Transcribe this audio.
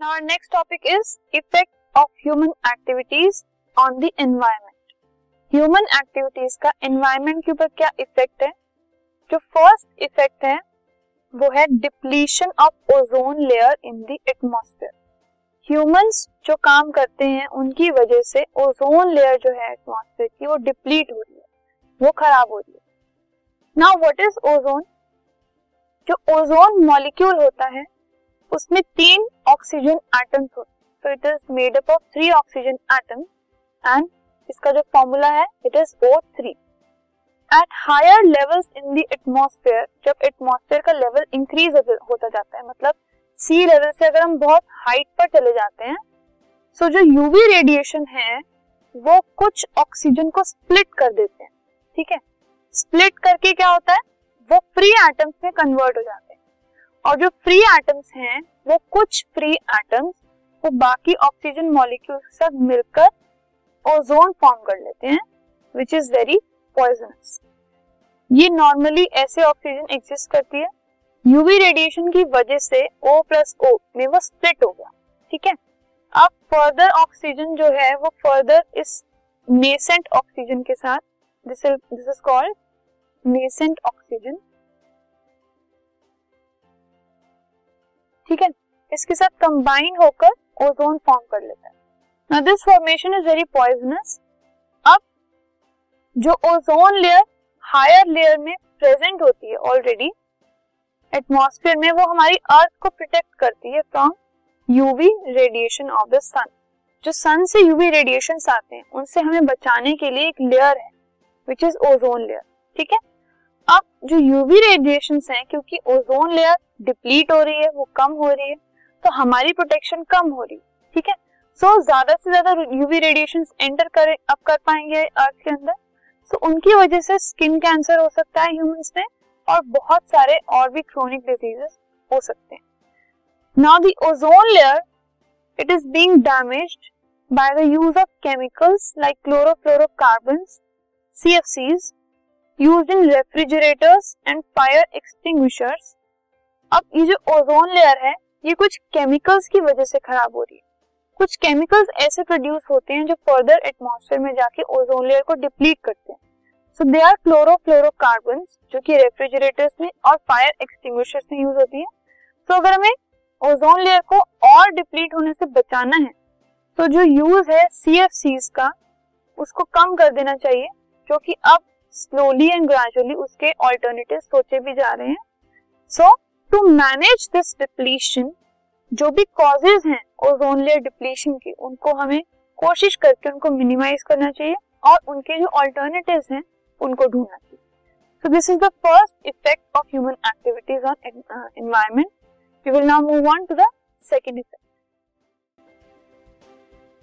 Our next topic is effect of human activities on the environment. Human activities का environment के ऊपर क्या effect है? जो फ़र्स्ट इफ़ेक्ट है, वो है depletion of ozone layer in the atmosphere humans जो काम करते हैं, उनकी वजह से ओजोन लेयर जो है एटमॉस्फेयर की, वो डिप्लीट हो रही है, वो खराब हो रही है। नाउ व्हाट इज़ ओजोन जो ओजोन मॉलिक्यूल होता है उसमें तीन ऑक्सीजन एटम्स होते so it is made up of three oxygen atom and इसका जो फॉर्मूला है it is O three at higher levels in the atmosphere जब एटमोस्फेयर का लेवल इंक्रीज होता जाता है मतलब सी लेवल से अगर हम बहुत हाइट पर चले जाते हैं सो so जो यूवी रेडिएशन है, वो कुछ ऑक्सीजन को स्प्लिट कर देते हैं, ठीक है? स्प्लिट करके क्या होता है? वो फ्री एटम्स में कन्वर्ट हो जाते हैं। और जो फ्री एटम्स हैं, वो कुछ फ्री एटम्स वो बाकी ऑक्सीजन मॉलिक्यूल के साथ मिलकर ओजोन फॉर्म कर लेते हैं विच इज़ वेरी पॉइजनस ये नॉर्मली ऐसे ऑक्सीजन एग्जिस्ट करती है। यूवी रेडिएशन की वजह से O प्लस ओ में वो स्प्लिट हो गया, ठीक है? अब फर्दर ऑक्सीजन जो है, वो फर्दर इस नेसेंट ऑक्सीजन के साथ this is called nascent oxygen ठीक है? इसके साथ कंबाइन होकर ओजोन फॉर्म कर लेता है। Now this formation is very poisonous अब जो ओजोन लेयर हायर लेयर में प्रेजेंट होती है ऑलरेडी एटमॉस्फेयर में वो हमारी अर्थ को प्रोटेक्ट करती है from UV radiation of the sun जो सन से यूवी रेडिएशन आते हैं, उनसे हमें बचाने के लिए एक लेयर है विच इज़ ओजोन लेयर ठीक है? अब जो यूवी रेडिएशन हैं क्योंकि ओजोन लेयर डिप्लीट हो रही है वो कम हो रही है तो हमारी प्रोटेक्शन कम हो रही है ठीक है? सो so, ज़्यादा से ज़्यादा यूवी रेडिएशन एंटर करे अब कर पाएँगे अर्थ के अंदर। सो so, उनकी वजह से स्किन कैंसर हो सकता है ह्यूमंस में और बहुत सारे और भी क्रोनिक डिजीजेस हो सकते हैं। Now the ozone layer it is being damaged by the use of chemicals like chlorofluorocarbons CFCs used in refrigerators and fire extinguishers. अब ये जो ओजोन लेयर है, ये कुछ केमिकल्स की वजह से खराब हो रही है। कुछ केमिकल्स ऐसे प्रोड्यूस होते हैं जो फर्दर एटमॉस्फेयर में जाके ओजोन लेयर को डिप्लीट करते हैं। सो दे आर क्लोरोफ्लोरोकार्बन जो कि रेफ्रिजरेटर्स में और फायर एक्सटिंग्विशर्स में यूज़ होती है। तो अगर हमें ओजोन लेयर को और डिप्लीट होने से बचाना है तो जो यूज़ है सी का, उसको कम कर देना चाहिए, जो कि अब स्लोली एंड ग्रेजुअली उसके ऑल्टरनेटिव सोचे भी जा रहे हैं। So to manage this depletion जो भी कॉजेज हैं ओजोन लेयर डिप्लीशन के, उनको हमें कोशिश करके उनको मिनिमाइज करना चाहिए और उनके जो ऑल्टरनेटिव हैं, उनको ढूंढना चाहिए। So this is the first effect of human activities on environment we will now move on to the second effect